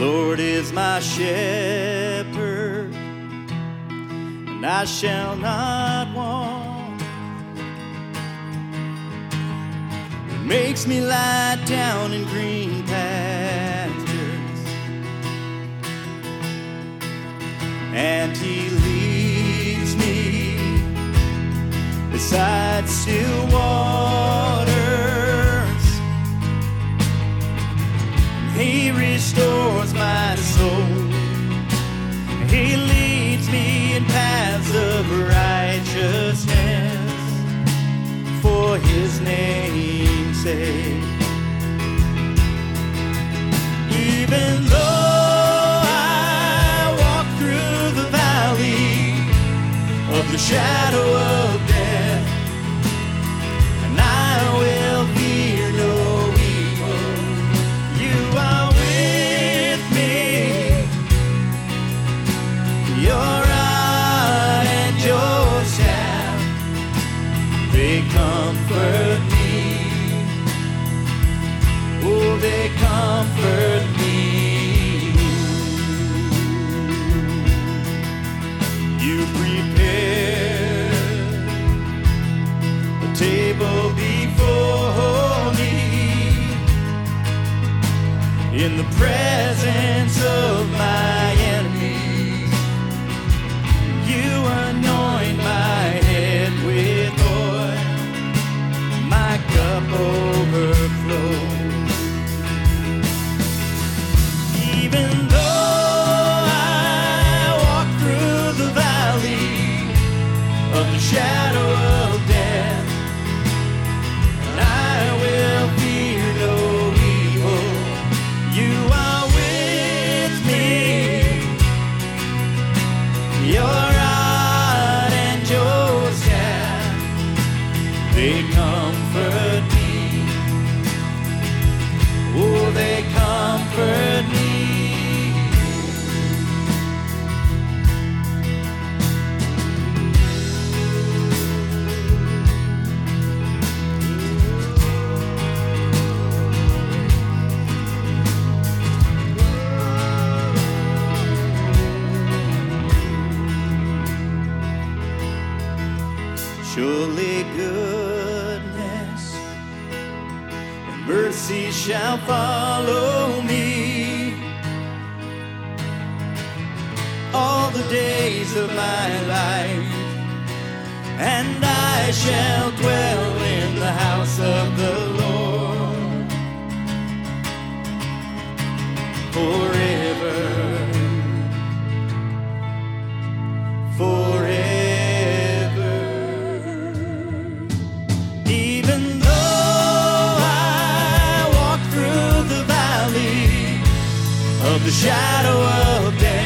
Lord is my shepherd, and I shall not want. He makes me lie down in green pastures, and He leads me beside still waters. He restores his name's sake. Even though I walk through the valley of the shadow Surely goodness and mercy shall follow me all the days of my life, and I shall dwell in the house of the Lord forever. of the shadow of death.